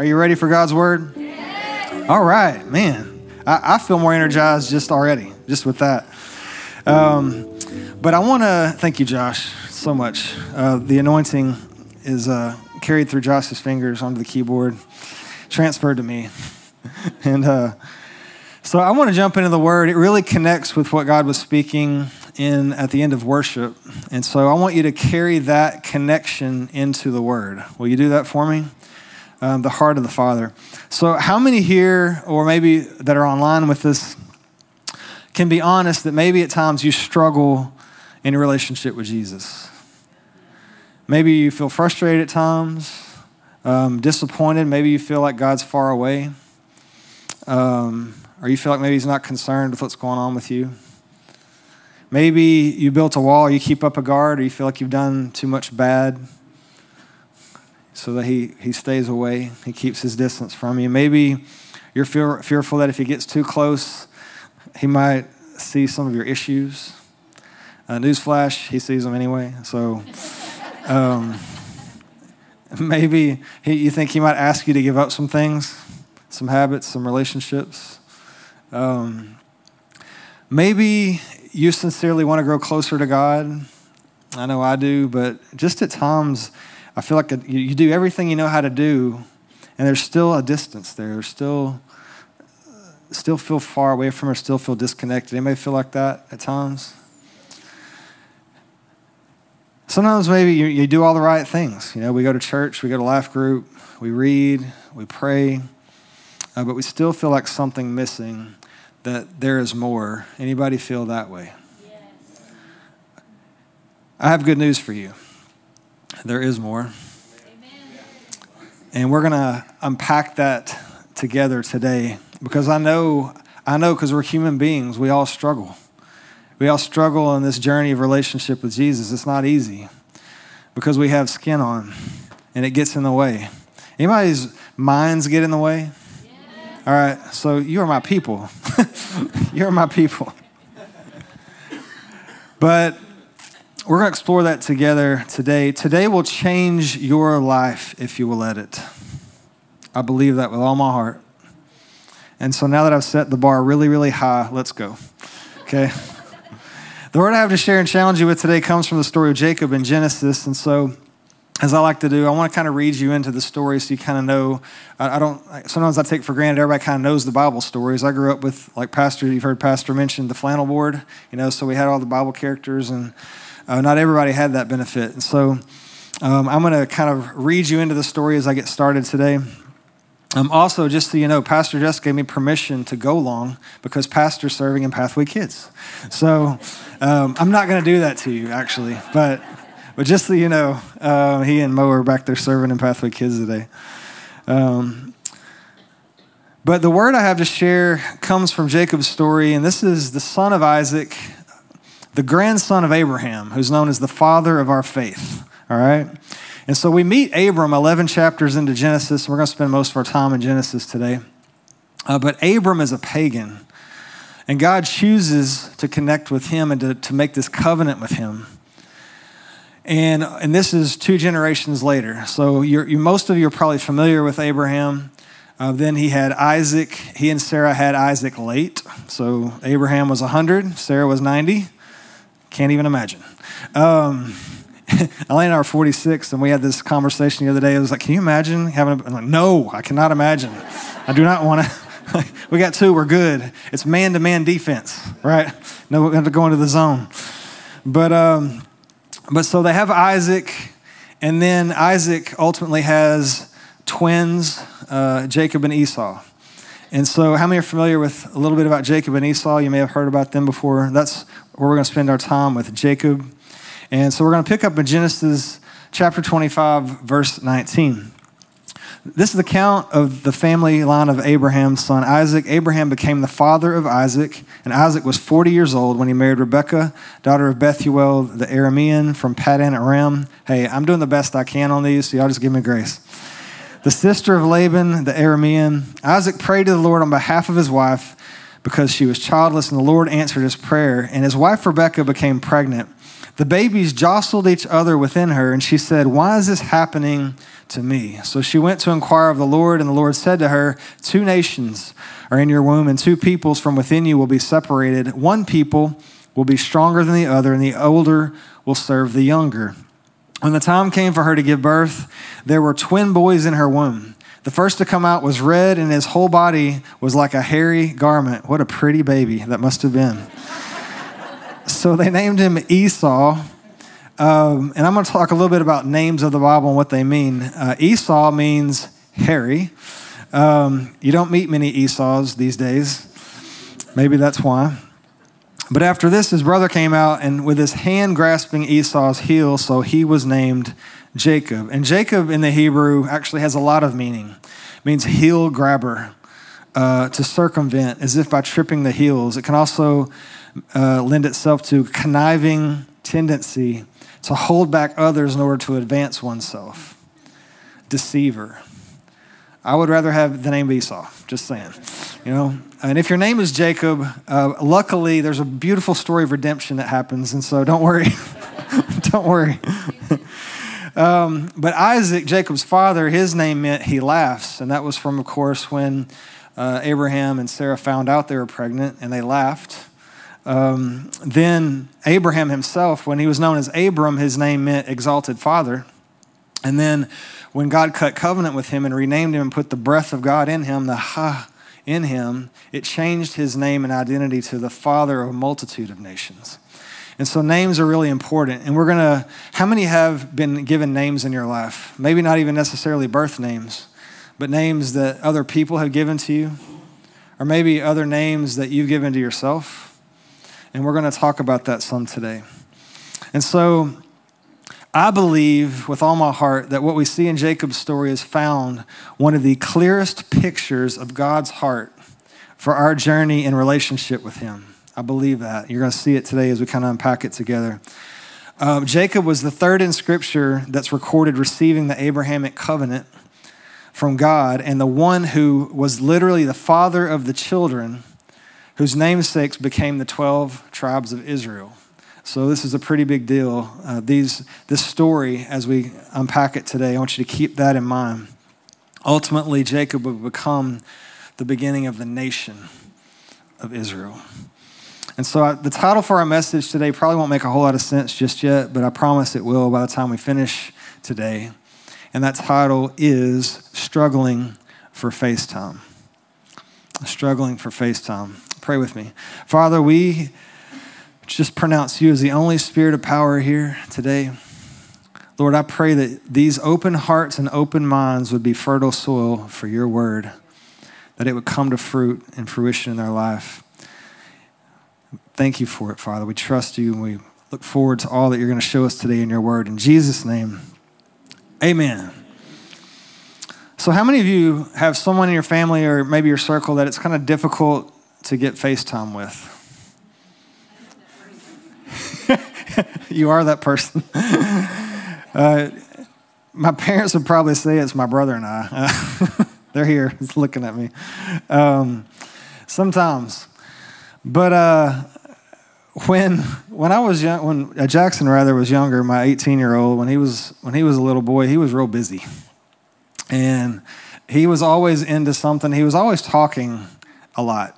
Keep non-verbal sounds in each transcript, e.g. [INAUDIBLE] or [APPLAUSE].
Are you ready for God's word? All right, man. I, I, feel more energized just already, just with that. Um, but I want to thank you, Josh, so much. Uh, the anointing is uh, carried through Josh's fingers onto the keyboard, transferred to me. [LAUGHS] and uh, so I want to jump into the word. It really connects with what God was speaking in at the end of worship. And so I want you to carry that connection into the word. Will you do that for me? Um, the heart of the Father. So, how many here, or maybe that are online with us, can be honest that maybe at times you struggle in your relationship with Jesus? Maybe you feel frustrated at times, um, disappointed. Maybe you feel like God's far away. Um, or you feel like maybe He's not concerned with what's going on with you. Maybe you built a wall, you keep up a guard, or you feel like you've done too much bad so that he, he stays away, he keeps his distance from you. Maybe you're fear, fearful that if he gets too close, he might see some of your issues. Uh, newsflash, he sees them anyway. So [LAUGHS] um, maybe he, you think he might ask you to give up some things, some habits, some relationships. Um, maybe you sincerely want to grow closer to God. I know I do, but just at times, I feel like you do everything you know how to do, and there's still a distance there. There's still, still feel far away from or still feel disconnected. Anybody feel like that at times? Sometimes maybe you, you do all the right things. You know, we go to church, we go to life group, we read, we pray, uh, but we still feel like something missing that there is more. Anybody feel that way? Yes. I have good news for you. There is more. And we're going to unpack that together today because I know I know because we're human beings, we all struggle. We all struggle in this journey of relationship with Jesus. It's not easy because we have skin on and it gets in the way. Anybody's minds get in the way? All right, so you are my people. [LAUGHS] You're my people. But we're going to explore that together today. Today will change your life if you will let it. I believe that with all my heart. And so now that I've set the bar really, really high, let's go. Okay? the word I have to share and challenge you with today comes from the story of Jacob in Genesis. And so as I like to do, I want to kind of read you into the story so you kind of know. I, don't, sometimes I take for granted everybody kind of knows the Bible stories. I grew up with, like Pastor, you've heard Pastor mention the flannel board, you know, so we had all the Bible characters, and uh, not everybody had that benefit. And so um, I'm going to kind of read you into the story as I get started today. Um, also, just so you know, Pastor Jess gave me permission to go long because Pastor's serving in Pathway Kids. So um, I'm not going to do that to you, actually, but but just so you know, uh, he and Mo are back there serving in Pathway Kids today. Um, but the word I have to share comes from Jacob's story, and this is the son of Isaac, the grandson of Abraham, who's known as the father of our faith. All right? And so we meet Abram 11 chapters into Genesis. We're going to spend most of our time in Genesis today. Uh, but Abram is a pagan, and God chooses to connect with him and to, to make this covenant with him. And, and this is two generations later. So you're, you, most of you are probably familiar with Abraham. Uh, then he had Isaac. He and Sarah had Isaac late. So Abraham was 100, Sarah was 90. Can't even imagine. Um, Elaine and I are 46, and we had this conversation the other day. It was like, Can you imagine having a. I'm like, no, I cannot imagine. I do not want to. [LAUGHS] we got two, we're good. It's man to man defense, right? No, we're going to go into the zone. But um, but so they have Isaac, and then Isaac ultimately has twins, uh, Jacob and Esau. And so, how many are familiar with a little bit about Jacob and Esau? You may have heard about them before. That's where we're going to spend our time with Jacob. And so, we're going to pick up in Genesis chapter 25, verse 19. This is the count of the family line of Abraham's son Isaac. Abraham became the father of Isaac, and Isaac was 40 years old when he married Rebekah, daughter of Bethuel the Aramean from Paddan Aram. Hey, I'm doing the best I can on these, so y'all just give me grace. The sister of Laban the Aramean. Isaac prayed to the Lord on behalf of his wife because she was childless, and the Lord answered his prayer. And his wife Rebekah became pregnant. The babies jostled each other within her, and she said, Why is this happening to me? So she went to inquire of the Lord, and the Lord said to her, Two nations are in your womb, and two peoples from within you will be separated. One people will be stronger than the other, and the older will serve the younger. When the time came for her to give birth, there were twin boys in her womb. The first to come out was red, and his whole body was like a hairy garment. What a pretty baby that must have been. [LAUGHS] so they named him Esau. Um, and I'm going to talk a little bit about names of the Bible and what they mean. Uh, Esau means hairy. Um, you don't meet many Esau's these days. Maybe that's why. But after this, his brother came out and with his hand grasping Esau's heel, so he was named Jacob. And Jacob in the Hebrew actually has a lot of meaning. It means heel grabber, uh, to circumvent, as if by tripping the heels. It can also uh, lend itself to conniving tendency to hold back others in order to advance oneself. Deceiver. I would rather have the name Esau, just saying. You know, and if your name is Jacob, uh, luckily there's a beautiful story of redemption that happens, and so don't worry. [LAUGHS] don't worry. [LAUGHS] Um, but Isaac, Jacob's father, his name meant he laughs. And that was from, of course, when uh, Abraham and Sarah found out they were pregnant and they laughed. Um, then Abraham himself, when he was known as Abram, his name meant exalted father. And then when God cut covenant with him and renamed him and put the breath of God in him, the ha in him, it changed his name and identity to the father of a multitude of nations. And so names are really important. And we're going to, how many have been given names in your life? Maybe not even necessarily birth names, but names that other people have given to you, or maybe other names that you've given to yourself. And we're going to talk about that some today. And so I believe with all my heart that what we see in Jacob's story is found one of the clearest pictures of God's heart for our journey in relationship with Him. I believe that. You're going to see it today as we kind of unpack it together. Um, Jacob was the third in Scripture that's recorded receiving the Abrahamic covenant from God, and the one who was literally the father of the children whose namesakes became the 12 tribes of Israel. So this is a pretty big deal. Uh, these, this story, as we unpack it today, I want you to keep that in mind. Ultimately, Jacob would become the beginning of the nation of Israel. And so, I, the title for our message today probably won't make a whole lot of sense just yet, but I promise it will by the time we finish today. And that title is Struggling for FaceTime. Struggling for FaceTime. Pray with me. Father, we just pronounce you as the only spirit of power here today. Lord, I pray that these open hearts and open minds would be fertile soil for your word, that it would come to fruit and fruition in their life. Thank you for it, Father. We trust you and we look forward to all that you're going to show us today in your word. In Jesus' name, amen. So, how many of you have someone in your family or maybe your circle that it's kind of difficult to get FaceTime with? [LAUGHS] you are that person. [LAUGHS] uh, my parents would probably say it's my brother and I. Uh, [LAUGHS] they're here, it's looking at me. Um, sometimes. But uh, when when I was young, when uh, Jackson rather was younger, my 18 year old, when he was when he was a little boy, he was real busy, and he was always into something. He was always talking a lot,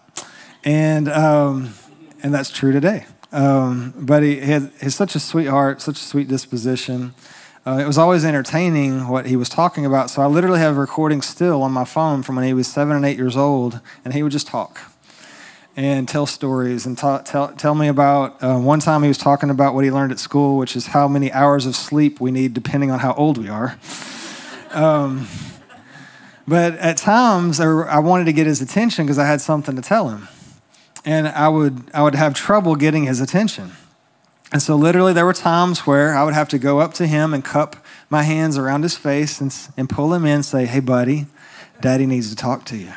and um, and that's true today. Um, but he had he's such a sweetheart, such a sweet disposition. Uh, it was always entertaining what he was talking about. So I literally have recordings still on my phone from when he was seven and eight years old, and he would just talk and tell stories and ta- tell, tell me about uh, one time he was talking about what he learned at school, which is how many hours of sleep we need depending on how old we are. Um, but at times I wanted to get his attention because I had something to tell him. And I would, I would have trouble getting his attention. And so, literally, there were times where I would have to go up to him and cup my hands around his face and, and pull him in and say, Hey, buddy, daddy needs to talk to you.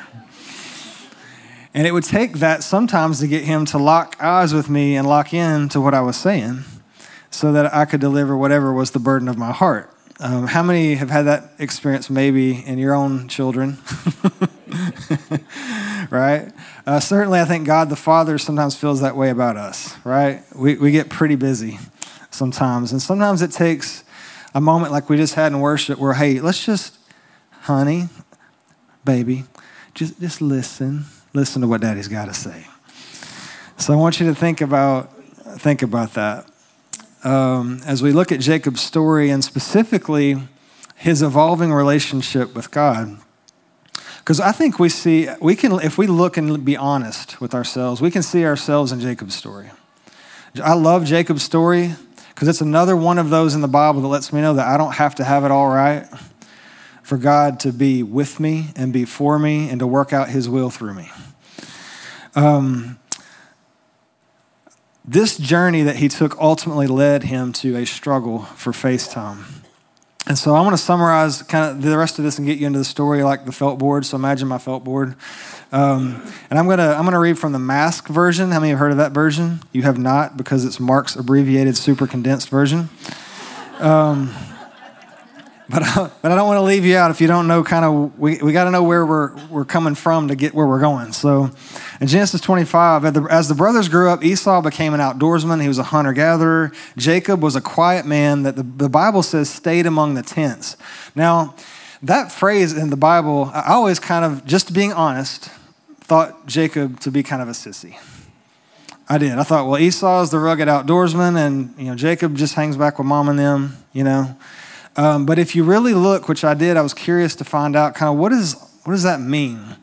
And it would take that sometimes to get him to lock eyes with me and lock in to what I was saying so that I could deliver whatever was the burden of my heart. Um, how many have had that experience maybe in your own children? [LAUGHS] right? Uh, certainly, I think God the Father sometimes feels that way about us, right? We, we get pretty busy sometimes. And sometimes it takes a moment like we just had in worship where, hey, let's just, honey, baby, just, just listen. Listen to what daddy's got to say. So I want you to think about, think about that. Um, as we look at Jacob's story and specifically his evolving relationship with God. Because I think we see, we can, if we look and be honest with ourselves, we can see ourselves in Jacob's story. I love Jacob's story because it's another one of those in the Bible that lets me know that I don't have to have it all right for God to be with me and be for me and to work out his will through me. Um, this journey that he took ultimately led him to a struggle for FaceTime. And so I want to summarize kind of the rest of this and get you into the story like the felt board. So imagine my felt board. Um, and I'm going to I'm gonna read from the mask version. How many have heard of that version? You have not because it's Mark's abbreviated, super condensed version. Um, but, I, but I don't want to leave you out if you don't know kind of, we, we got to know where we're, we're coming from to get where we're going. So in Genesis 25, as the brothers grew up, Esau became an outdoorsman. He was a hunter gatherer. Jacob was a quiet man that the, the Bible says stayed among the tents. Now, that phrase in the Bible, I always kind of, just being honest, thought Jacob to be kind of a sissy. I did. I thought, well, Esau is the rugged outdoorsman, and you know Jacob just hangs back with mom and them. You know, um, but if you really look, which I did, I was curious to find out kind of what, is, what does that mean,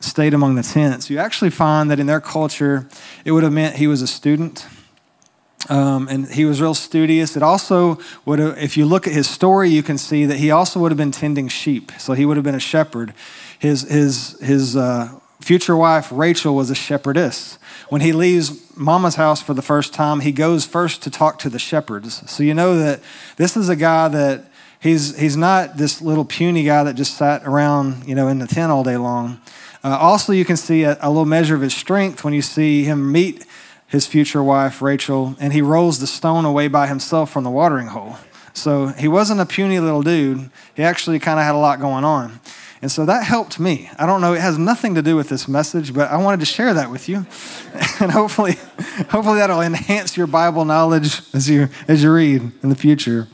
stayed among the tents. You actually find that in their culture, it would have meant he was a student. Um, and he was real studious. It also would have, if you look at his story, you can see that he also would have been tending sheep. So he would have been a shepherd. His, his, his uh, future wife, Rachel, was a shepherdess. When he leaves mama's house for the first time, he goes first to talk to the shepherds. So you know that this is a guy that He's, he's not this little puny guy that just sat around, you know, in the tent all day long. Uh, also, you can see a, a little measure of his strength when you see him meet his future wife, Rachel, and he rolls the stone away by himself from the watering hole. So he wasn't a puny little dude. He actually kind of had a lot going on. And so that helped me. I don't know, it has nothing to do with this message, but I wanted to share that with you. [LAUGHS] and hopefully, [LAUGHS] hopefully that'll enhance your Bible knowledge as you as you read in the future.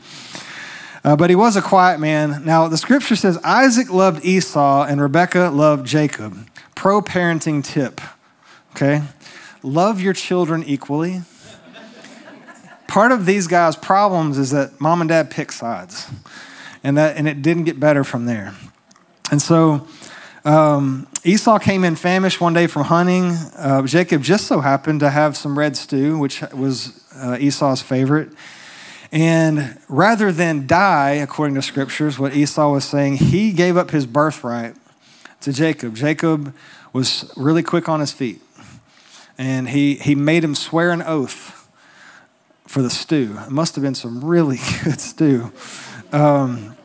Uh, but he was a quiet man. Now, the scripture says Isaac loved Esau and Rebekah loved Jacob. Pro parenting tip, okay? Love your children equally. Part of these guys' problems is that mom and dad pick sides, and, that, and it didn't get better from there. And so um, Esau came in famished one day from hunting. Uh, Jacob just so happened to have some red stew, which was uh, Esau's favorite. And rather than die, according to scriptures, what Esau was saying, he gave up his birthright to Jacob. Jacob was really quick on his feet. And he, he made him swear an oath for the stew. It must have been some really [LAUGHS] good stew. Um,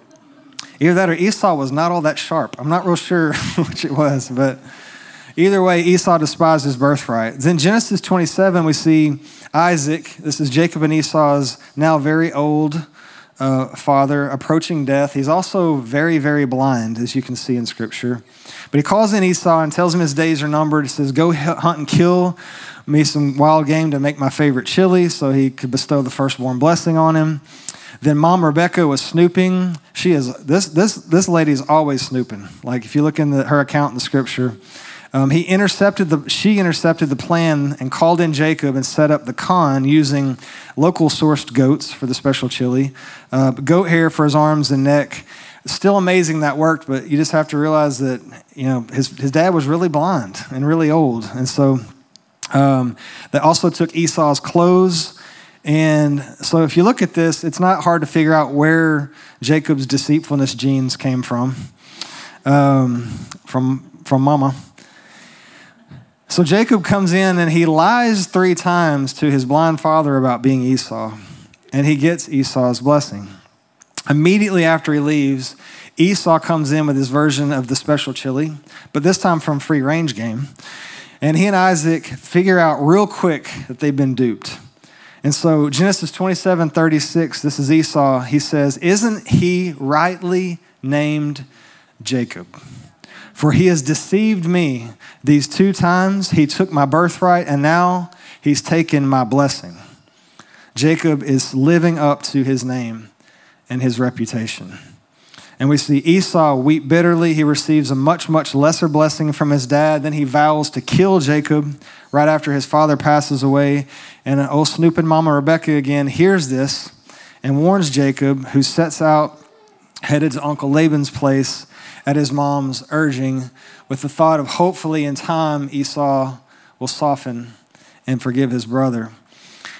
either that or Esau was not all that sharp. I'm not real sure [LAUGHS] which it was, but either way, Esau despised his birthright. Then Genesis 27, we see Isaac, this is Jacob and Esau's now very old uh, father, approaching death. He's also very, very blind, as you can see in Scripture. But he calls in Esau and tells him his days are numbered. He says, Go hunt and kill me some wild game to make my favorite chili so he could bestow the firstborn blessing on him. Then mom Rebecca was snooping. She is this this this lady's always snooping. Like if you look in the, her account in the scripture, um, he intercepted the, she intercepted the plan and called in Jacob and set up the con using local sourced goats for the special chili, uh, goat hair for his arms and neck. Still amazing that worked, but you just have to realize that you know his, his dad was really blind and really old, and so um, they also took Esau's clothes. And so, if you look at this, it's not hard to figure out where Jacob's deceitfulness genes came from, um, from from Mama. So Jacob comes in and he lies three times to his blind father about being Esau, and he gets Esau's blessing. Immediately after he leaves, Esau comes in with his version of the special chili, but this time from free range game. And he and Isaac figure out real quick that they've been duped. And so, Genesis 27 36, this is Esau. He says, Isn't he rightly named Jacob? For he has deceived me these two times. He took my birthright, and now he's taken my blessing. Jacob is living up to his name and his reputation. And we see Esau weep bitterly. He receives a much, much lesser blessing from his dad. Then he vows to kill Jacob right after his father passes away. And old snooping mama Rebecca again hears this and warns Jacob, who sets out headed to Uncle Laban's place at his mom's urging, with the thought of hopefully in time Esau will soften and forgive his brother.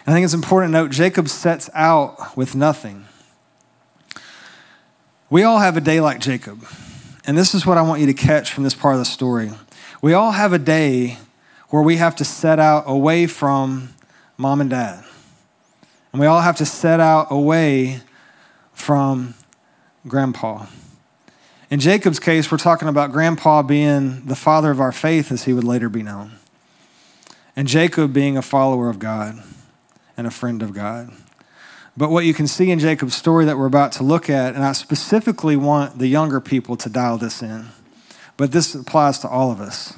I think it's important to note Jacob sets out with nothing. We all have a day like Jacob. And this is what I want you to catch from this part of the story. We all have a day where we have to set out away from mom and dad. And we all have to set out away from grandpa. In Jacob's case, we're talking about grandpa being the father of our faith, as he would later be known, and Jacob being a follower of God and a friend of God. But what you can see in Jacob's story that we're about to look at, and I specifically want the younger people to dial this in, but this applies to all of us.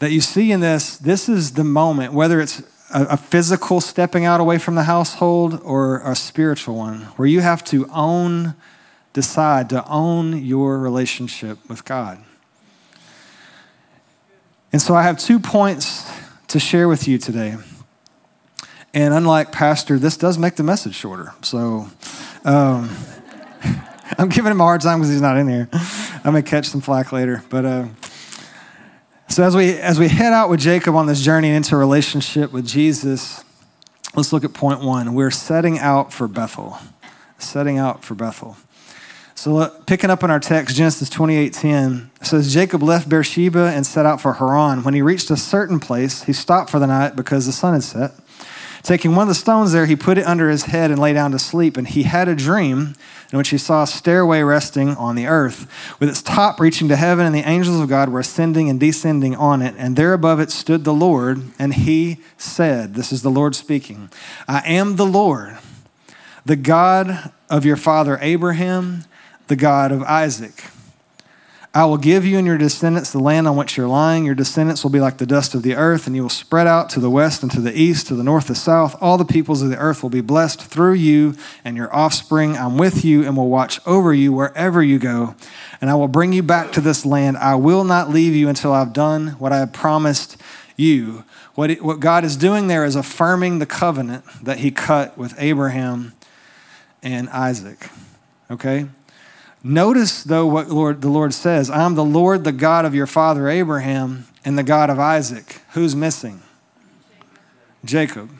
That you see in this, this is the moment, whether it's a, a physical stepping out away from the household or a spiritual one, where you have to own, decide to own your relationship with God. And so I have two points to share with you today. And unlike Pastor, this does make the message shorter. So um, [LAUGHS] I'm giving him a hard time because he's not in here. I may catch some flack later. But uh, so as we as we head out with Jacob on this journey into a relationship with Jesus, let's look at point one. We're setting out for Bethel. Setting out for Bethel. So look, picking up in our text, Genesis 28:10 says Jacob left Beersheba and set out for Haran. When he reached a certain place, he stopped for the night because the sun had set. Taking one of the stones there, he put it under his head and lay down to sleep. And he had a dream in which he saw a stairway resting on the earth, with its top reaching to heaven, and the angels of God were ascending and descending on it. And there above it stood the Lord, and he said, This is the Lord speaking, I am the Lord, the God of your father Abraham, the God of Isaac. I will give you and your descendants the land on which you're lying. Your descendants will be like the dust of the earth, and you will spread out to the west and to the east, to the north and south. All the peoples of the earth will be blessed through you and your offspring. I'm with you and will watch over you wherever you go, and I will bring you back to this land. I will not leave you until I've done what I have promised you. What, it, what God is doing there is affirming the covenant that he cut with Abraham and Isaac. Okay? Notice, though, what Lord, the Lord says I'm the Lord, the God of your father Abraham, and the God of Isaac. Who's missing? Jacob.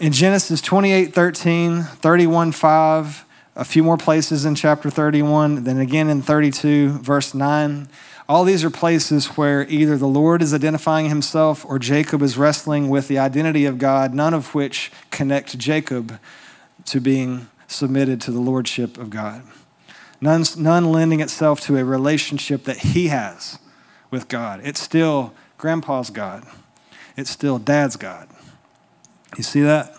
In Genesis 28 13, 31 5, a few more places in chapter 31, then again in 32, verse 9. All these are places where either the Lord is identifying himself or Jacob is wrestling with the identity of God, none of which connect Jacob to being submitted to the lordship of God none, none lending itself to a relationship that he has with God. It's still grandpa's God, it's still dad's God. You see that?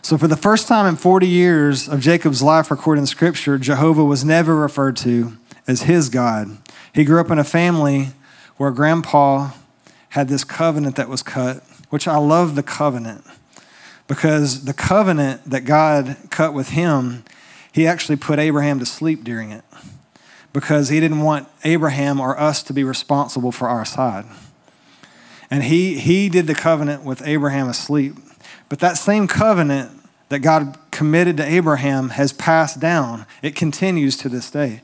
So, for the first time in 40 years of Jacob's life recorded in Scripture, Jehovah was never referred to as his God. He grew up in a family where grandpa had this covenant that was cut, which I love the covenant because the covenant that God cut with him he actually put Abraham to sleep during it because he didn't want Abraham or us to be responsible for our side. And he, he did the covenant with Abraham asleep. But that same covenant that God committed to Abraham has passed down. It continues to this day.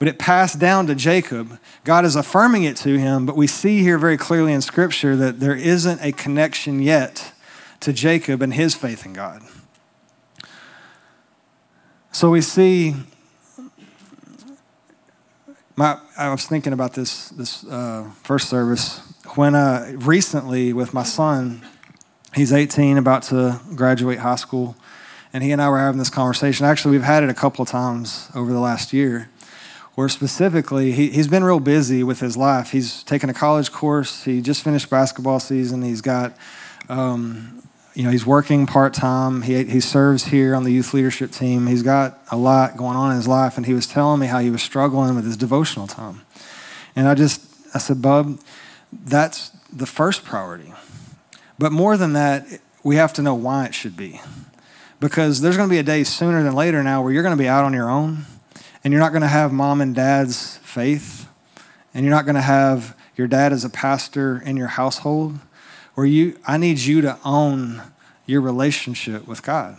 But it passed down to Jacob. God is affirming it to him, but we see here very clearly in Scripture that there isn't a connection yet to Jacob and his faith in God. So we see. My, I was thinking about this this uh, first service when uh, recently with my son. He's 18, about to graduate high school, and he and I were having this conversation. Actually, we've had it a couple of times over the last year, where specifically he, he's been real busy with his life. He's taken a college course. He just finished basketball season. He's got um, you know, he's working part time. He, he serves here on the youth leadership team. He's got a lot going on in his life. And he was telling me how he was struggling with his devotional time. And I just, I said, Bub, that's the first priority. But more than that, we have to know why it should be. Because there's going to be a day sooner than later now where you're going to be out on your own and you're not going to have mom and dad's faith and you're not going to have your dad as a pastor in your household where you I need you to own your relationship with God.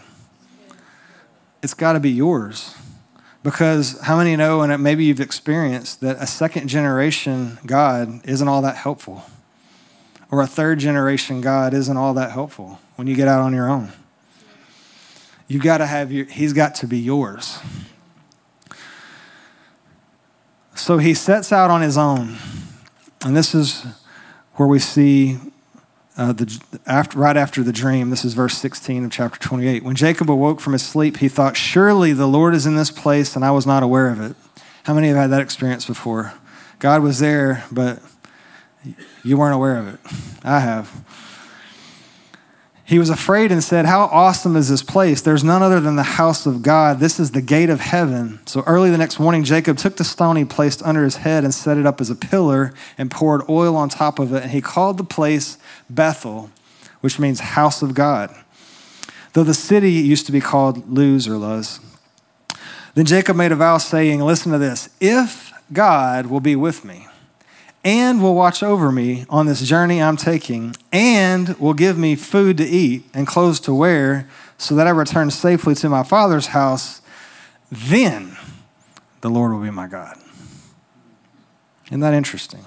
It's got to be yours. Because how many know, and maybe you've experienced, that a second generation God isn't all that helpful? Or a third generation God isn't all that helpful when you get out on your own? You got to have your, he's got to be yours. So he sets out on his own. And this is where we see uh, the, after, right after the dream. This is verse 16 of chapter 28. When Jacob awoke from his sleep, he thought, Surely the Lord is in this place, and I was not aware of it. How many have had that experience before? God was there, but you weren't aware of it. I have. He was afraid and said, How awesome is this place? There's none other than the house of God. This is the gate of heaven. So early the next morning, Jacob took the stone he placed under his head and set it up as a pillar and poured oil on top of it. And he called the place Bethel, which means house of God, though the city used to be called Luz or Luz. Then Jacob made a vow saying, Listen to this if God will be with me and will watch over me on this journey I'm taking, and will give me food to eat and clothes to wear, so that I return safely to my father's house, then the Lord will be my God. Isn't that interesting?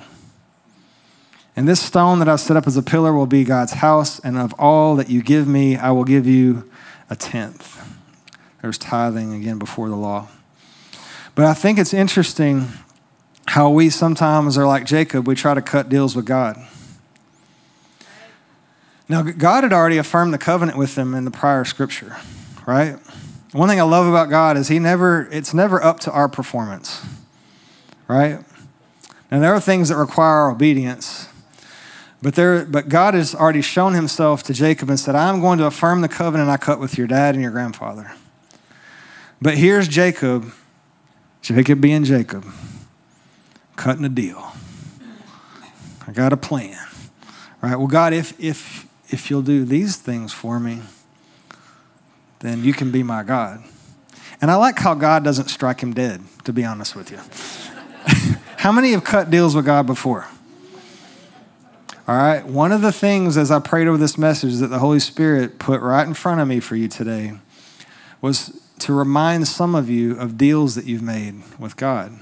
And this stone that I've set up as a pillar will be God's house, and of all that you give me, I will give you a tenth. There's tithing again before the law. But I think it's interesting how we sometimes are like Jacob, we try to cut deals with God. Now, God had already affirmed the covenant with them in the prior scripture, right? One thing I love about God is he never, it's never up to our performance, right? And there are things that require obedience, but, there, but God has already shown himself to Jacob and said, I'm going to affirm the covenant I cut with your dad and your grandfather. But here's Jacob, Jacob being Jacob cutting a deal. I got a plan. All right, well, God, if, if, if you'll do these things for me, then you can be my God. And I like how God doesn't strike him dead, to be honest with you. [LAUGHS] how many have cut deals with God before? All right, one of the things as I prayed over this message that the Holy Spirit put right in front of me for you today was to remind some of you of deals that you've made with God.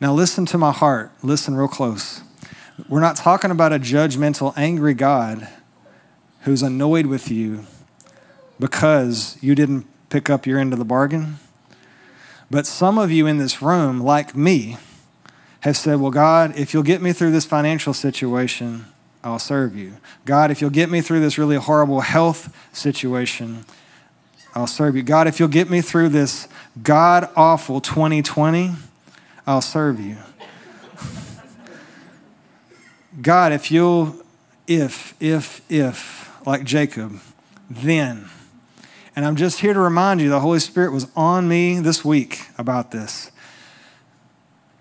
Now, listen to my heart. Listen real close. We're not talking about a judgmental, angry God who's annoyed with you because you didn't pick up your end of the bargain. But some of you in this room, like me, have said, Well, God, if you'll get me through this financial situation, I'll serve you. God, if you'll get me through this really horrible health situation, I'll serve you. God, if you'll get me through this god awful 2020, I'll serve you. God, if you'll, if, if, if, like Jacob, then. And I'm just here to remind you the Holy Spirit was on me this week about this.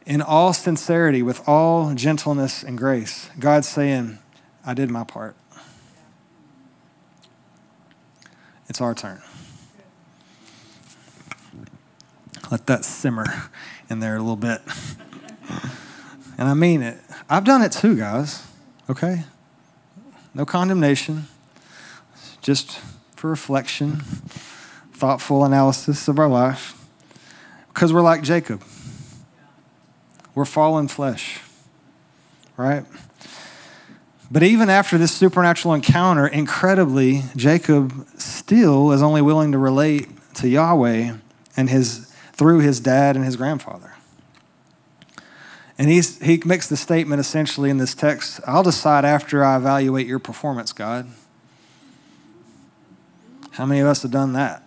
In all sincerity, with all gentleness and grace, God's saying, I did my part. It's our turn. Let that simmer in there a little bit. and I mean it. I've done it too, guys, okay? No condemnation, just for reflection, thoughtful analysis of our life. Because we're like Jacob, we're fallen flesh, right? But even after this supernatural encounter, incredibly, Jacob still is only willing to relate to Yahweh and his through his dad and his grandfather. And he's, he makes the statement essentially in this text I'll decide after I evaluate your performance, God. How many of us have done that?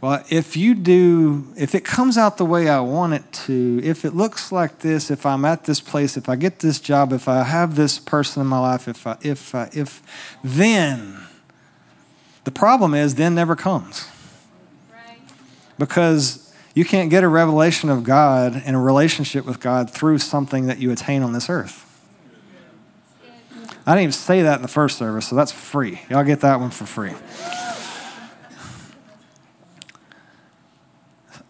Well, if you do, if it comes out the way I want it to, if it looks like this, if I'm at this place, if I get this job, if I have this person in my life, if I, if I, if, then the problem is, then never comes. Because you can't get a revelation of God and a relationship with God through something that you attain on this earth. I didn't even say that in the first service, so that's free. Y'all get that one for free.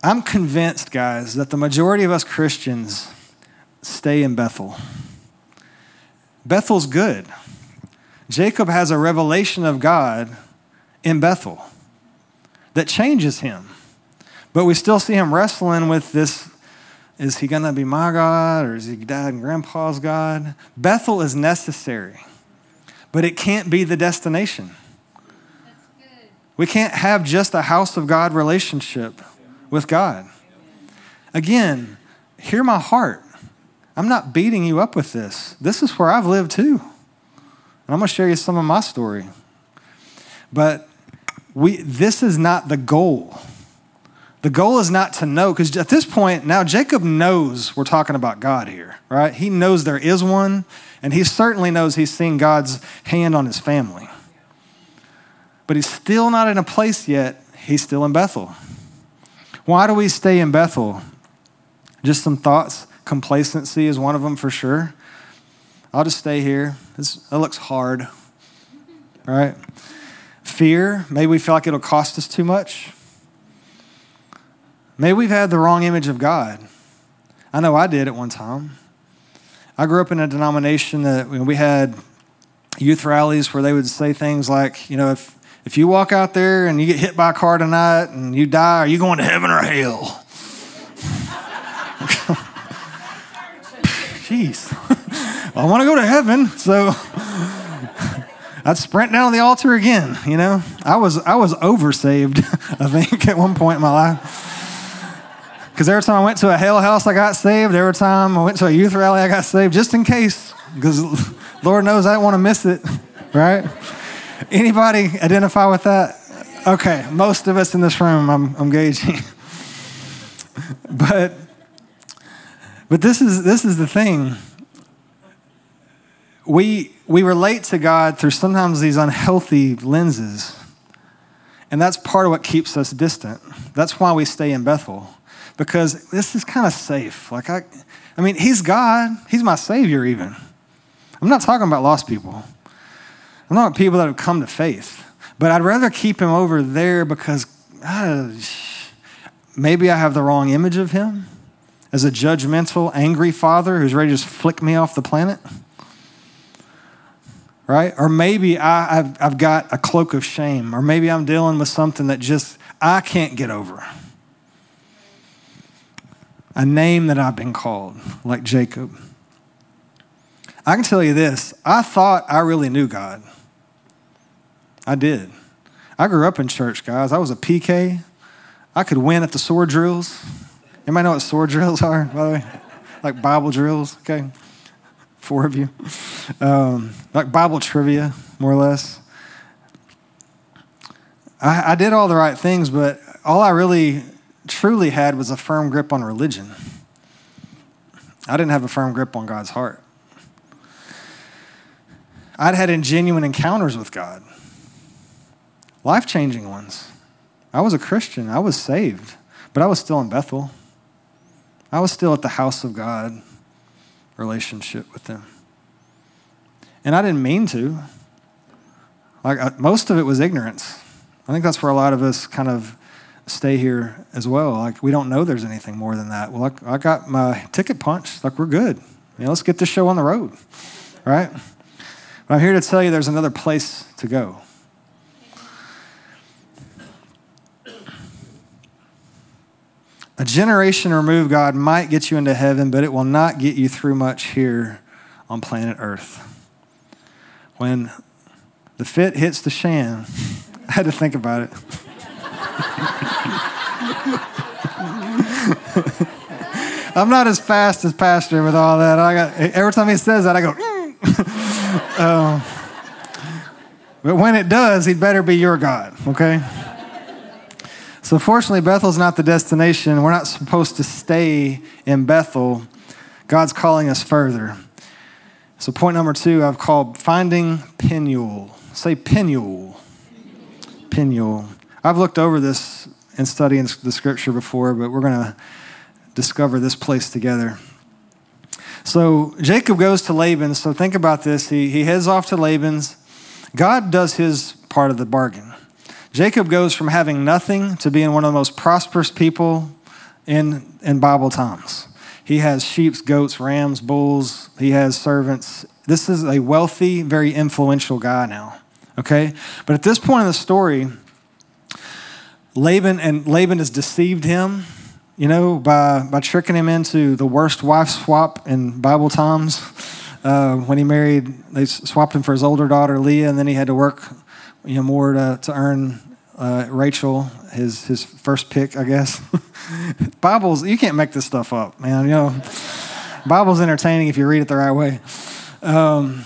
I'm convinced, guys, that the majority of us Christians stay in Bethel. Bethel's good. Jacob has a revelation of God in Bethel that changes him. But we still see him wrestling with this is he going to be my God or is he dad and grandpa's God? Bethel is necessary, but it can't be the destination. We can't have just a house of God relationship with God. Again, hear my heart. I'm not beating you up with this. This is where I've lived too. And I'm going to share you some of my story. But we, this is not the goal. The goal is not to know, because at this point, now Jacob knows we're talking about God here, right? He knows there is one, and he certainly knows he's seen God's hand on his family. But he's still not in a place yet, he's still in Bethel. Why do we stay in Bethel? Just some thoughts. Complacency is one of them for sure. I'll just stay here. This, that looks hard, right? Fear, maybe we feel like it'll cost us too much. Maybe we've had the wrong image of God. I know I did at one time. I grew up in a denomination that we had youth rallies where they would say things like, you know, if, if you walk out there and you get hit by a car tonight and you die, are you going to heaven or hell? [LAUGHS] Jeez. [LAUGHS] I want to go to heaven, so [LAUGHS] I'd sprint down the altar again, you know? I was I was oversaved, I think, at one point in my life. Because every time I went to a hell house, I got saved. Every time I went to a youth rally, I got saved, just in case. Because [LAUGHS] Lord knows I don't want to miss it, [LAUGHS] right? Anybody identify with that? Okay, most of us in this room, I'm, I'm gauging. [LAUGHS] but but this is this is the thing. We we relate to God through sometimes these unhealthy lenses. And that's part of what keeps us distant. That's why we stay in Bethel because this is kind of safe. Like I, I mean, he's God. He's my savior. Even. I'm not talking about lost people. I'm not people that have come to faith. But I'd rather keep him over there because uh, maybe I have the wrong image of him as a judgmental, angry father who's ready to just flick me off the planet. Right? Or maybe I, I've, I've got a cloak of shame. Or maybe I'm dealing with something that just I can't get over a name that I've been called, like Jacob. I can tell you this I thought I really knew God. I did. I grew up in church, guys. I was a PK. I could win at the sword drills. Anybody know what sword drills are, by the way? Like Bible drills, okay? Four of you. Um, like Bible trivia, more or less. I, I did all the right things, but all I really truly had was a firm grip on religion. I didn't have a firm grip on God's heart. I'd had genuine encounters with God, life changing ones. I was a Christian, I was saved, but I was still in Bethel. I was still at the house of God relationship with Him. And I didn't mean to. Like, uh, most of it was ignorance. I think that's where a lot of us kind of stay here as well. Like, we don't know there's anything more than that. Well, I, got my ticket punched. Like, we're good. You know, let's get this show on the road, right? But I'm here to tell you there's another place to go. A generation removed, God might get you into heaven, but it will not get you through much here on planet Earth. When the fit hits the shan, [LAUGHS] I had to think about it. [LAUGHS] I'm not as fast as Pastor with all that. I got every time he says that, I go. Mm. [LAUGHS] um, but when it does, he'd better be your God. Okay. So fortunately, Bethel's not the destination. We're not supposed to stay in Bethel. God's calling us further. So point number two, I've called finding Peniel. Say Peniel. Peniel. I've looked over this and studying the scripture before, but we're going to discover this place together. So Jacob goes to Laban. So think about this. He, he heads off to Laban's. God does his part of the bargain. Jacob goes from having nothing to being one of the most prosperous people in, in Bible times. He has sheep, goats, rams, bulls. He has servants. This is a wealthy, very influential guy now. Okay? But at this point in the story, Laban and Laban has deceived him, you know, by, by tricking him into the worst wife swap in Bible times. Uh, when he married, they swapped him for his older daughter Leah, and then he had to work, you know, more to, to earn uh, Rachel, his his first pick, I guess. [LAUGHS] Bibles, you can't make this stuff up, man. You know, Bible's entertaining if you read it the right way. Um,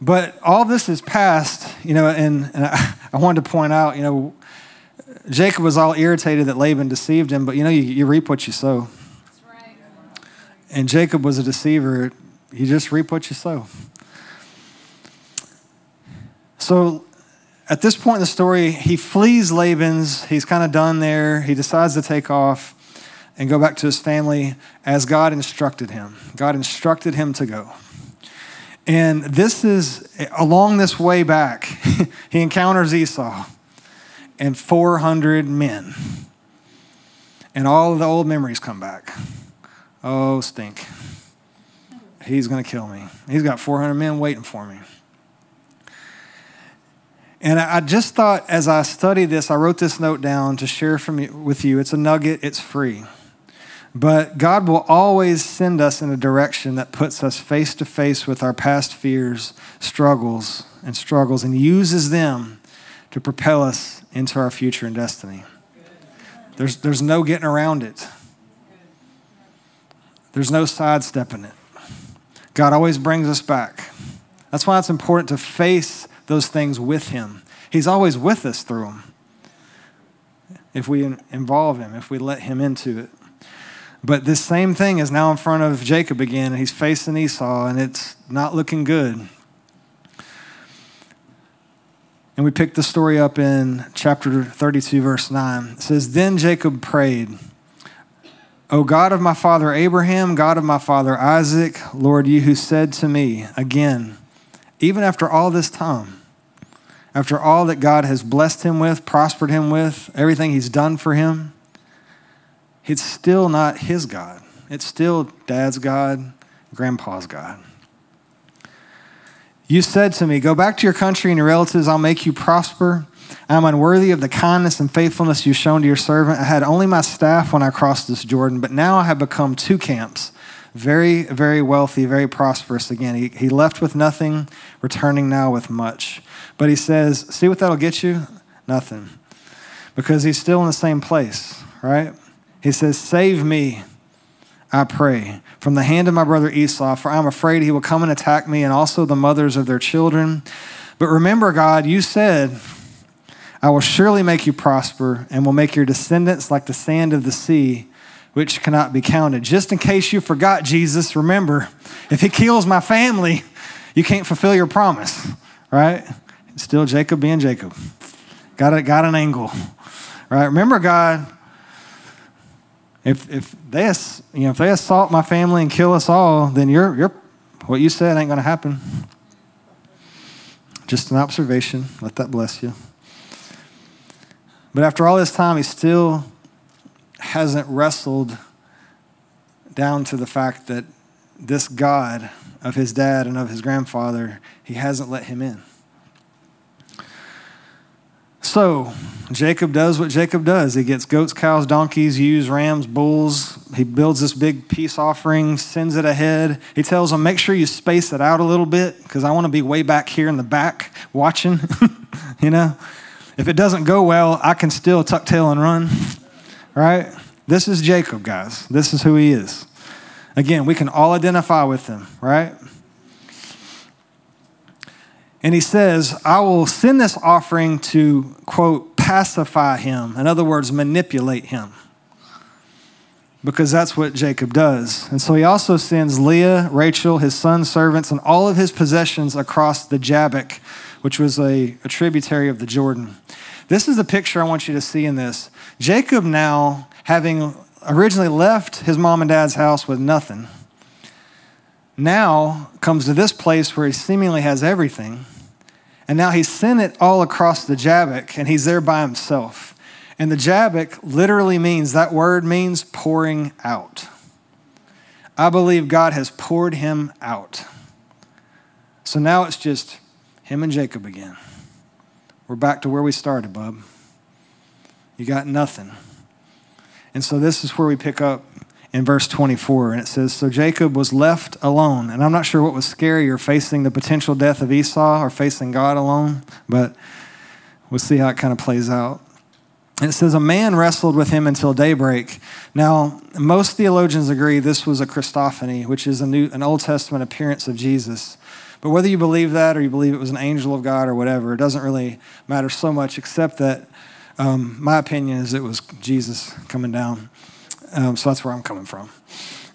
but all this is past, you know, and, and I, [LAUGHS] I, wanted to point out, you know, Jacob was all irritated that Laban deceived him, but you know, you, you reap what you sow. And Jacob was a deceiver. You just reap what you sow. So at this point in the story, he flees Laban's. He's kind of done there. He decides to take off and go back to his family as God instructed him. God instructed him to go. And this is along this way back, [LAUGHS] he encounters Esau and 400 men. And all of the old memories come back. Oh, stink. He's going to kill me. He's got 400 men waiting for me. And I just thought as I studied this, I wrote this note down to share from you, with you. It's a nugget, it's free. But God will always send us in a direction that puts us face to face with our past fears, struggles, and struggles, and uses them to propel us into our future and destiny. There's, there's no getting around it, there's no sidestepping it. God always brings us back. That's why it's important to face those things with Him. He's always with us through them. If we involve Him, if we let Him into it. But this same thing is now in front of Jacob again, and he's facing Esau, and it's not looking good. And we pick the story up in chapter 32, verse 9. It says, Then Jacob prayed, O God of my father Abraham, God of my father Isaac, Lord, you who said to me, again, even after all this time, after all that God has blessed him with, prospered him with, everything he's done for him, it's still not his God. It's still dad's God, grandpa's God. You said to me, Go back to your country and your relatives, I'll make you prosper. I'm unworthy of the kindness and faithfulness you've shown to your servant. I had only my staff when I crossed this Jordan, but now I have become two camps very, very wealthy, very prosperous again. He, he left with nothing, returning now with much. But he says, See what that'll get you? Nothing. Because he's still in the same place, right? He says, Save me, I pray, from the hand of my brother Esau, for I'm afraid he will come and attack me and also the mothers of their children. But remember, God, you said, I will surely make you prosper and will make your descendants like the sand of the sea which cannot be counted. Just in case you forgot, Jesus, remember, if he kills my family, you can't fulfill your promise, right? Still Jacob being Jacob. Got, a, got an angle, right? Remember, God, if, if, they, you know, if they assault my family and kill us all, then you're, you're, what you said ain't going to happen. Just an observation. Let that bless you. But after all this time, he still hasn't wrestled down to the fact that this God of his dad and of his grandfather, he hasn't let him in. So, Jacob does what Jacob does. He gets goats, cows, donkeys, ewes, rams, bulls. He builds this big peace offering, sends it ahead. He tells them, make sure you space it out a little bit because I want to be way back here in the back watching. [LAUGHS] you know, if it doesn't go well, I can still tuck tail and run right? This is Jacob, guys. This is who he is. Again, we can all identify with him, right? And he says, I will send this offering to, quote, pacify him. In other words, manipulate him. Because that's what Jacob does. And so he also sends Leah, Rachel, his son's servants, and all of his possessions across the Jabbok, which was a, a tributary of the Jordan. This is the picture I want you to see in this. Jacob now, having originally left his mom and dad's house with nothing, now comes to this place where he seemingly has everything. And now he's sent it all across the Jabbok and he's there by himself. And the Jabbok literally means, that word means pouring out. I believe God has poured him out. So now it's just him and Jacob again. We're back to where we started, bub. You got nothing. And so this is where we pick up in verse 24. And it says So Jacob was left alone. And I'm not sure what was scarier, facing the potential death of Esau or facing God alone, but we'll see how it kind of plays out. And it says, A man wrestled with him until daybreak. Now, most theologians agree this was a Christophany, which is a new, an Old Testament appearance of Jesus. But whether you believe that or you believe it was an angel of God or whatever, it doesn't really matter so much, except that um, my opinion is it was Jesus coming down. Um, so that's where I'm coming from.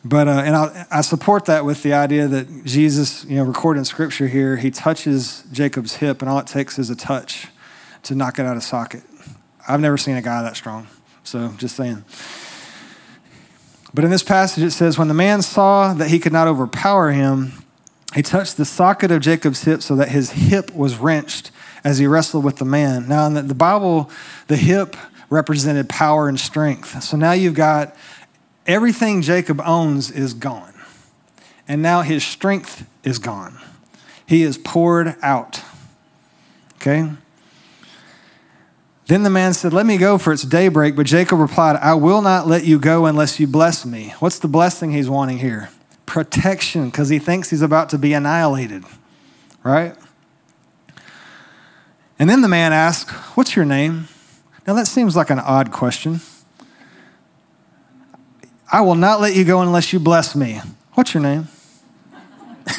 But, uh, and I, I support that with the idea that Jesus, you know, recorded in scripture here, he touches Jacob's hip, and all it takes is a touch to knock it out of socket. I've never seen a guy that strong. So just saying. But in this passage, it says, When the man saw that he could not overpower him, he touched the socket of Jacob's hip so that his hip was wrenched as he wrestled with the man. Now, in the Bible, the hip represented power and strength. So now you've got everything Jacob owns is gone. And now his strength is gone. He is poured out. Okay? Then the man said, Let me go, for it's daybreak. But Jacob replied, I will not let you go unless you bless me. What's the blessing he's wanting here? Protection, because he thinks he's about to be annihilated, right? And then the man asked, What's your name? Now that seems like an odd question. I will not let you go unless you bless me. What's your name? [LAUGHS]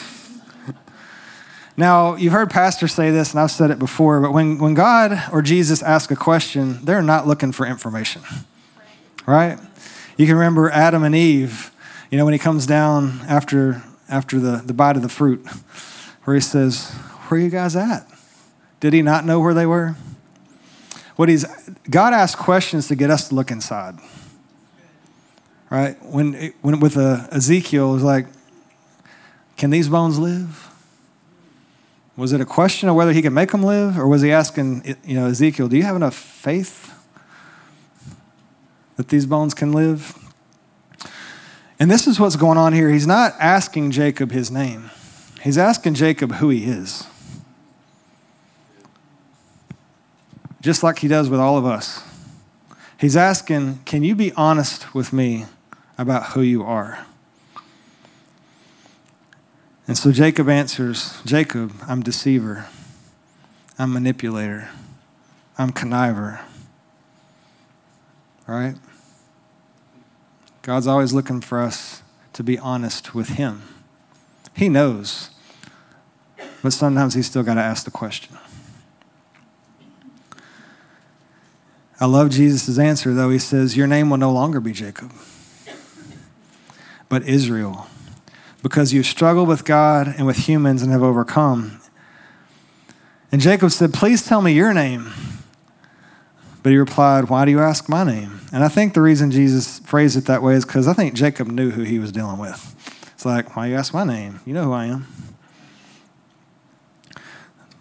Now, you've heard pastors say this, and I've said it before, but when, when God or Jesus ask a question, they're not looking for information, right? You can remember Adam and Eve, you know, when he comes down after, after the, the bite of the fruit, where he says, Where are you guys at? Did he not know where they were? What he's, God asks questions to get us to look inside, right? When, when with uh, Ezekiel, it was like, Can these bones live? Was it a question of whether he could make them live, or was he asking, you know, Ezekiel, do you have enough faith that these bones can live? And this is what's going on here. He's not asking Jacob his name, he's asking Jacob who he is. Just like he does with all of us. He's asking, Can you be honest with me about who you are? And so Jacob answers Jacob, I'm deceiver, I'm manipulator, I'm conniver. All right? God's always looking for us to be honest with Him. He knows, but sometimes He's still got to ask the question. I love Jesus' answer, though. He says, Your name will no longer be Jacob, but Israel because you struggle with God and with humans and have overcome. And Jacob said, Please tell me your name. But he replied, Why do you ask my name? And I think the reason Jesus phrased it that way is because I think Jacob knew who he was dealing with. It's like, Why you ask my name? You know who I am.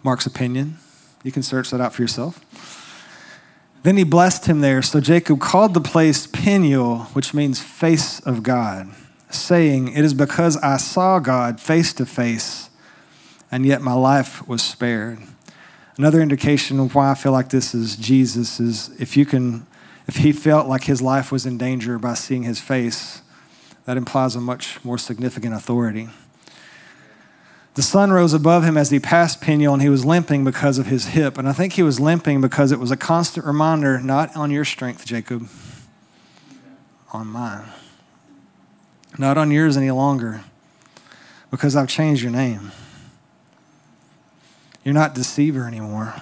Mark's opinion. You can search that out for yourself. Then he blessed him there. So Jacob called the place Peniel, which means face of God saying, It is because I saw God face to face, and yet my life was spared. Another indication of why I feel like this is Jesus is if you can, if he felt like his life was in danger by seeing his face, that implies a much more significant authority. The sun rose above him as he passed Peniel, and he was limping because of his hip. And I think he was limping because it was a constant reminder not on your strength, Jacob, on mine not on yours any longer, because I've changed your name. You're not deceiver anymore.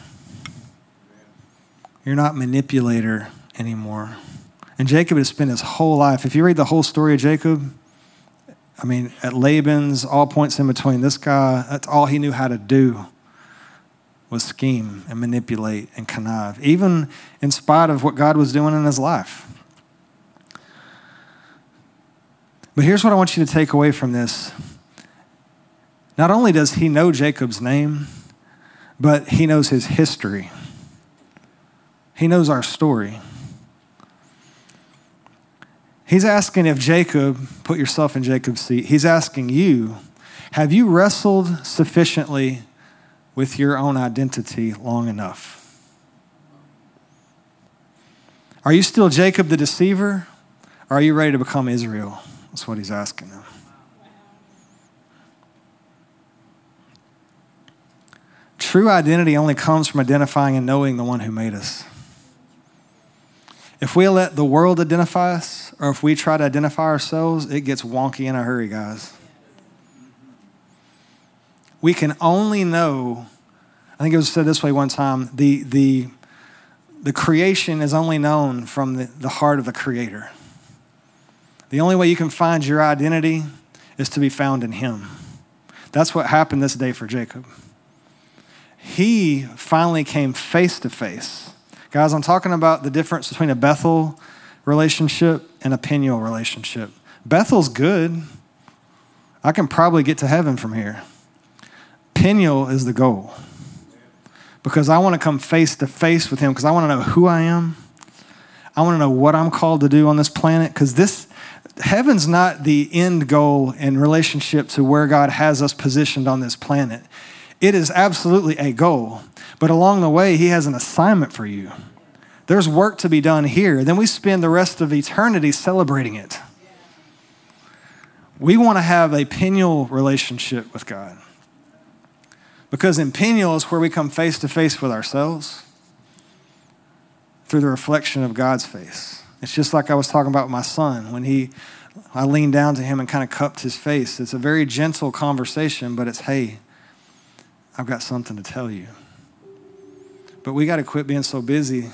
You're not manipulator anymore. And Jacob has spent his whole life. If you read the whole story of Jacob, I mean, at Laban's, all points in between, this guy, that's all he knew how to do was scheme and manipulate and connive, even in spite of what God was doing in his life. But here's what I want you to take away from this Not only does he know Jacob's name, but he knows his history. He knows our story. He's asking if Jacob, put yourself in Jacob's seat, he's asking you, have you wrestled sufficiently with your own identity long enough? Are you still Jacob the deceiver? Or are you ready to become Israel? That's what he's asking them. True identity only comes from identifying and knowing the one who made us. If we let the world identify us, or if we try to identify ourselves, it gets wonky in a hurry, guys. We can only know, I think it was said this way one time the, the, the creation is only known from the, the heart of the Creator. The only way you can find your identity is to be found in Him. That's what happened this day for Jacob. He finally came face to face. Guys, I'm talking about the difference between a Bethel relationship and a Peniel relationship. Bethel's good. I can probably get to heaven from here. Peniel is the goal because I want to come face to face with him because I want to know who I am. I want to know what I'm called to do on this planet because this heaven's not the end goal in relationship to where God has us positioned on this planet. It is absolutely a goal, but along the way, He has an assignment for you. There's work to be done here. Then we spend the rest of eternity celebrating it. We want to have a Peniel relationship with God. Because in Peniel is where we come face to face with ourselves through the reflection of God's face. It's just like I was talking about with my son when he I leaned down to him and kind of cupped his face. It's a very gentle conversation, but it's, hey, I've got something to tell you. But we got to quit being so busy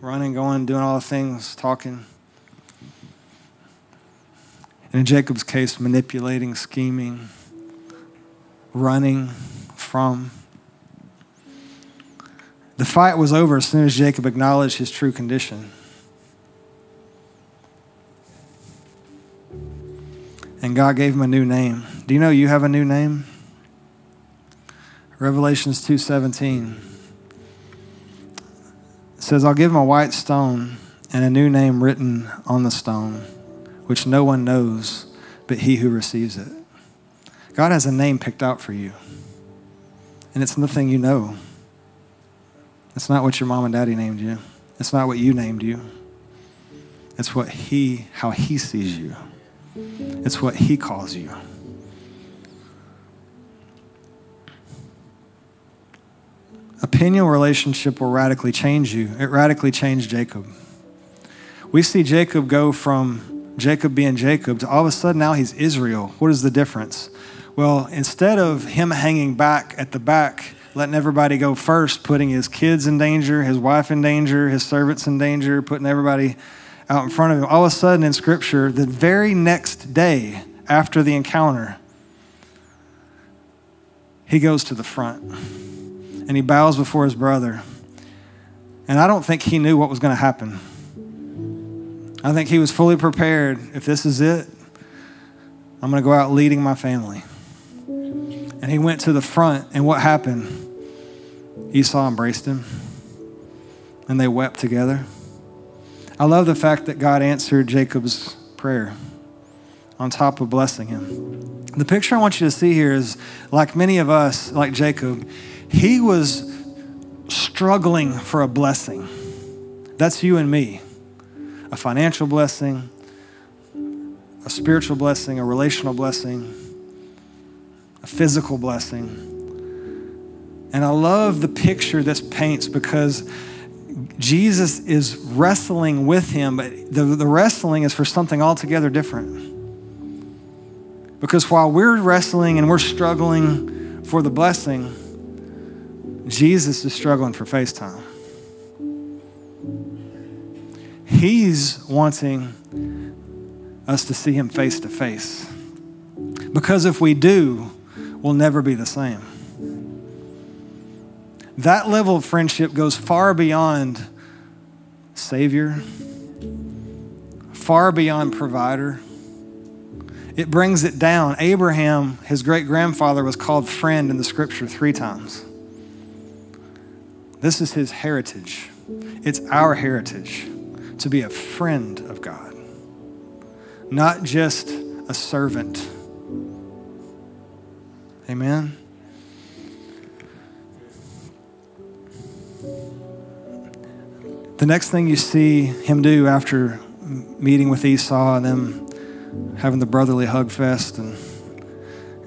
running, going, doing all the things, talking. And in Jacob's case, manipulating, scheming, running from. The fight was over as soon as Jacob acknowledged his true condition. And God gave him a new name. Do you know you have a new name? Revelations 2:17 says, "I'll give him a white stone and a new name written on the stone, which no one knows but he who receives it." God has a name picked out for you. And it's nothing you know. It's not what your mom and daddy named you. It's not what you named you. It's what he how he sees you. It's what he calls you. Peniel relationship will radically change you. It radically changed Jacob. We see Jacob go from Jacob being Jacob to all of a sudden now he's Israel. What is the difference? Well, instead of him hanging back at the back, letting everybody go first, putting his kids in danger, his wife in danger, his servants in danger, putting everybody out in front of him, all of a sudden in Scripture, the very next day after the encounter, he goes to the front and he bows before his brother. And I don't think he knew what was going to happen. I think he was fully prepared. If this is it, I'm going to go out leading my family. And he went to the front, and what happened? Esau embraced him, and they wept together. I love the fact that God answered Jacob's prayer on top of blessing him. The picture I want you to see here is like many of us, like Jacob, he was struggling for a blessing. That's you and me. A financial blessing, a spiritual blessing, a relational blessing, a physical blessing. And I love the picture this paints because Jesus is wrestling with him, but the, the wrestling is for something altogether different. Because while we're wrestling and we're struggling for the blessing, Jesus is struggling for FaceTime. He's wanting us to see him face to face. Because if we do, we'll never be the same. That level of friendship goes far beyond Savior, far beyond provider. it brings it down. Abraham, his great grandfather, was called friend in the scripture three times. This is his heritage. It's our heritage to be a friend of God, not just a servant. Amen. The next thing you see him do after meeting with Esau and them having the brotherly hug fest and,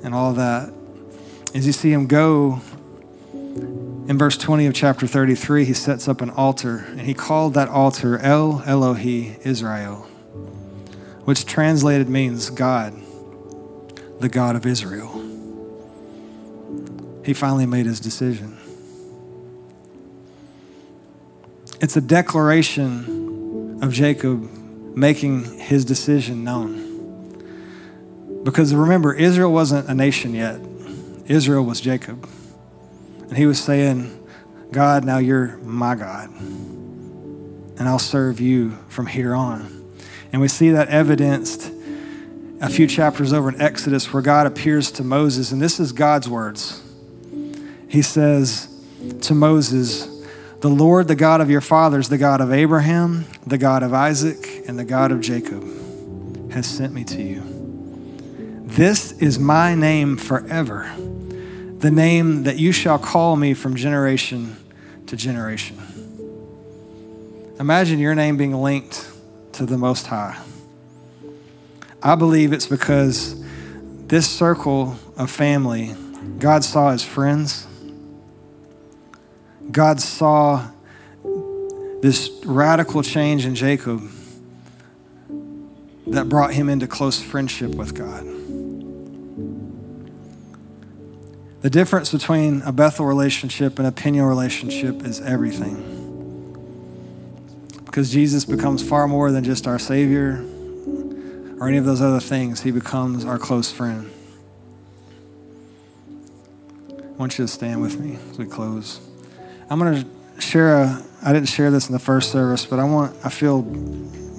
and all that is you see him go in verse 20 of chapter 33, he sets up an altar, and he called that altar El Elohi Israel, which translated means God, the God of Israel. He finally made his decision. It's a declaration of Jacob making his decision known. Because remember, Israel wasn't a nation yet, Israel was Jacob. And he was saying, God, now you're my God. And I'll serve you from here on. And we see that evidenced a few chapters over in Exodus where God appears to Moses. And this is God's words. He says to Moses, The Lord, the God of your fathers, the God of Abraham, the God of Isaac, and the God of Jacob, has sent me to you. This is my name forever the name that you shall call me from generation to generation. Imagine your name being linked to the Most High. I believe it's because this circle of family, God saw as friends. God saw this radical change in Jacob that brought him into close friendship with God. The difference between a Bethel relationship and a Peniel relationship is everything. Because Jesus becomes far more than just our Savior or any of those other things, He becomes our close friend. I want you to stand with me as we close. I'm going to share a, I didn't share this in the first service, but I want, I feel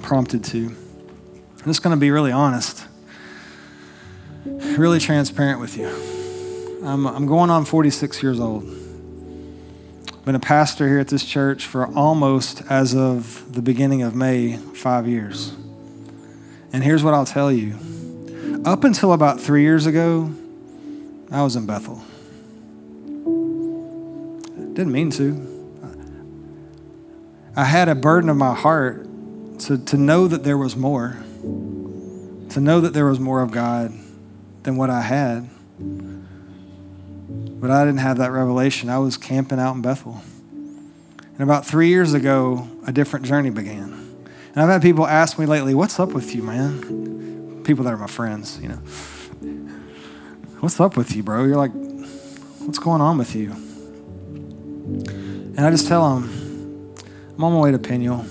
prompted to. I'm just going to be really honest, really transparent with you. I'm, I'm going on 46 years old. I've Been a pastor here at this church for almost, as of the beginning of May, five years. And here's what I'll tell you up until about three years ago, I was in Bethel. Didn't mean to. I had a burden of my heart to, to know that there was more, to know that there was more of God than what I had. But I didn't have that revelation. I was camping out in Bethel. And about three years ago, a different journey began. And I've had people ask me lately, What's up with you, man? People that are my friends, you know. What's up with you, bro? You're like, What's going on with you? And I just tell them, I'm on my way to Peniel.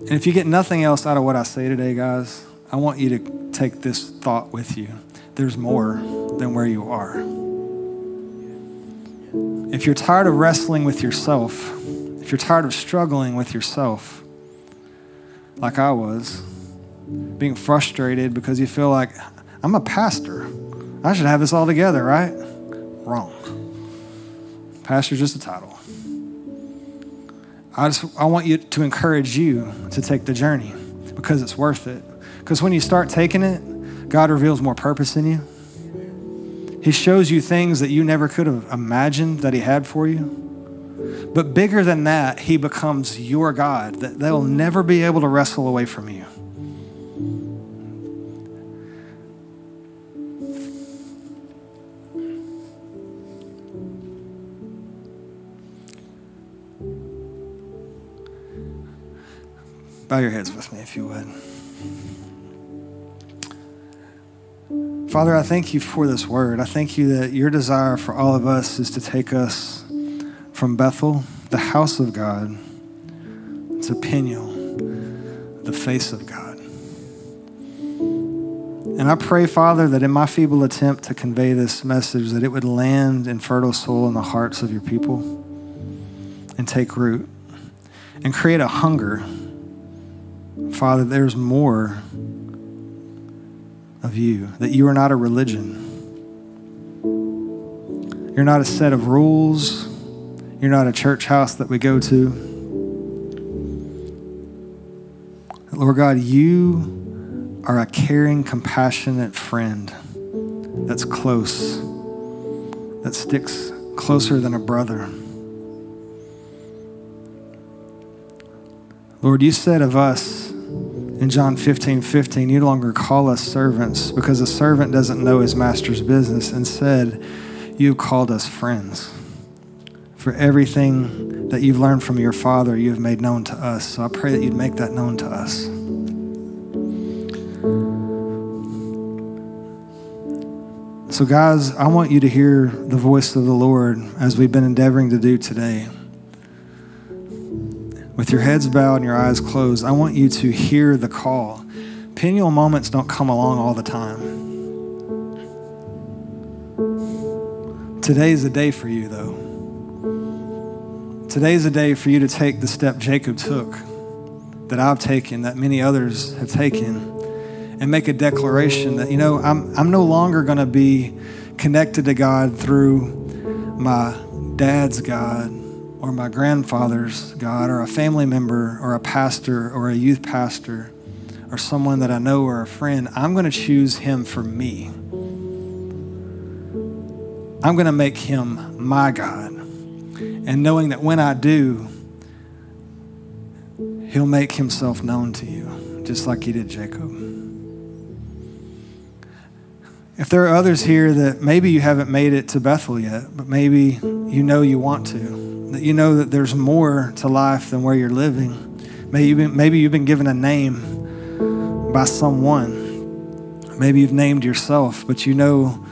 And if you get nothing else out of what I say today, guys, I want you to take this thought with you there's more than where you are. If you're tired of wrestling with yourself, if you're tired of struggling with yourself, like I was, being frustrated because you feel like, I'm a pastor. I should have this all together, right? Wrong. Pastor's just a title. I just I want you to encourage you to take the journey because it's worth it. Because when you start taking it, God reveals more purpose in you. He shows you things that you never could have imagined that He had for you. But bigger than that, He becomes your God, that they'll never be able to wrestle away from you. Bow your heads with me if you would. Father, I thank you for this word. I thank you that your desire for all of us is to take us from Bethel, the house of God, to Peniel, the face of God. And I pray, Father, that in my feeble attempt to convey this message, that it would land in fertile soil in the hearts of your people and take root and create a hunger Father, there's more of you, that you are not a religion. You're not a set of rules. You're not a church house that we go to. Lord God, you are a caring, compassionate friend that's close, that sticks closer than a brother. Lord, you said of us in John 15 15, you no longer call us servants because a servant doesn't know his master's business. Instead, you called us friends. For everything that you've learned from your Father, you have made known to us. So I pray that you'd make that known to us. So, guys, I want you to hear the voice of the Lord as we've been endeavoring to do today. With your heads bowed and your eyes closed, I want you to hear the call. Peniel moments don't come along all the time. Today's a day for you, though. Today's a day for you to take the step Jacob took, that I've taken, that many others have taken and make a declaration that, you know, I'm, I'm no longer going to be connected to God through my dad's God or my grandfather's God or a family member or a pastor or a youth pastor or someone that I know or a friend. I'm going to choose him for me. I'm going to make him my God. And knowing that when I do, he'll make himself known to you, just like he did Jacob. If there are others here that maybe you haven't made it to Bethel yet, but maybe you know you want to, that you know that there's more to life than where you're living. Maybe you've been, maybe you've been given a name by someone. Maybe you've named yourself, but you know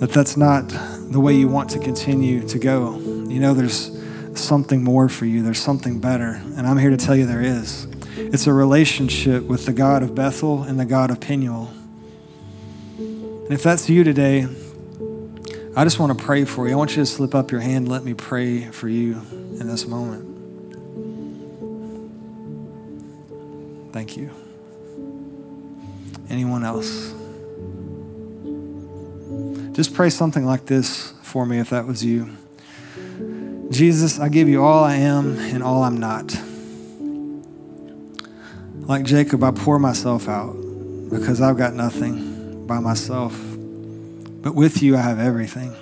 that that's not the way you want to continue to go. You know there's something more for you, there's something better, and I'm here to tell you there is. It's a relationship with the God of Bethel and the God of Peniel. And if that's you today, I just want to pray for you. I want you to slip up your hand. Let me pray for you in this moment. Thank you. Anyone else? Just pray something like this for me if that was you. Jesus, I give you all I am and all I'm not. Like Jacob, I pour myself out because I've got nothing by myself, but with you, I have everything.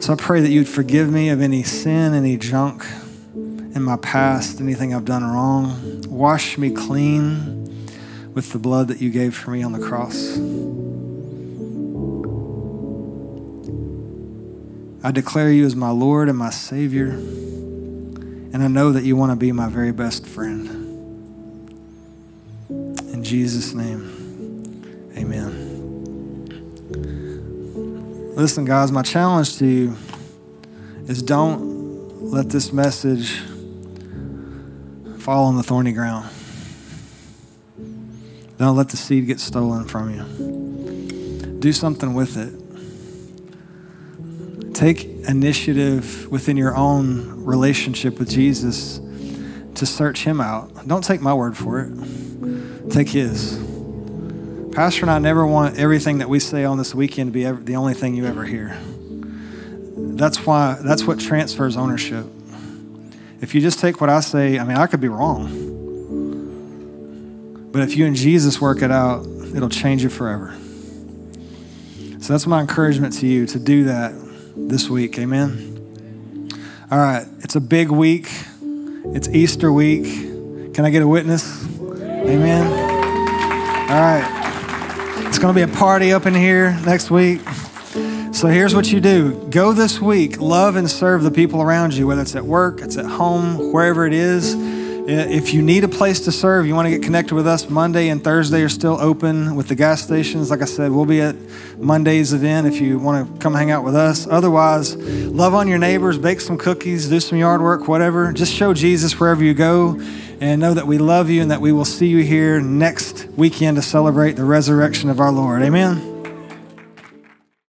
So I pray that you'd forgive me of any sin, any junk in my past, anything I've done wrong. Wash me clean with the blood that you gave for me on the cross. I declare you as my Lord and my Savior, and I know that you want to be my very best friend. In Jesus' name, amen. Listen, guys, my challenge to you is don't let this message fall on the thorny ground. Don't let the seed get stolen from you. Do something with it. Take initiative within your own relationship with Jesus to search Him out. Don't take my word for it. Take his. Pastor and I never want everything that we say on this weekend to be ever, the only thing you ever hear. That's why that's what transfers ownership. If you just take what I say, I mean, I could be wrong. But if you and Jesus work it out, it'll change you forever. So that's my encouragement to you to do that this week. Amen. All right, it's a big week. It's Easter week. Can I get a witness? Amen. All right. It's going to be a party up in here next week. So here's what you do go this week, love and serve the people around you, whether it's at work, it's at home, wherever it is. If you need a place to serve, you want to get connected with us, Monday and Thursday are still open with the gas stations. Like I said, we'll be at Monday's event if you want to come hang out with us. Otherwise, love on your neighbors, bake some cookies, do some yard work, whatever. Just show Jesus wherever you go and know that we love you and that we will see you here next weekend to celebrate the resurrection of our Lord. Amen.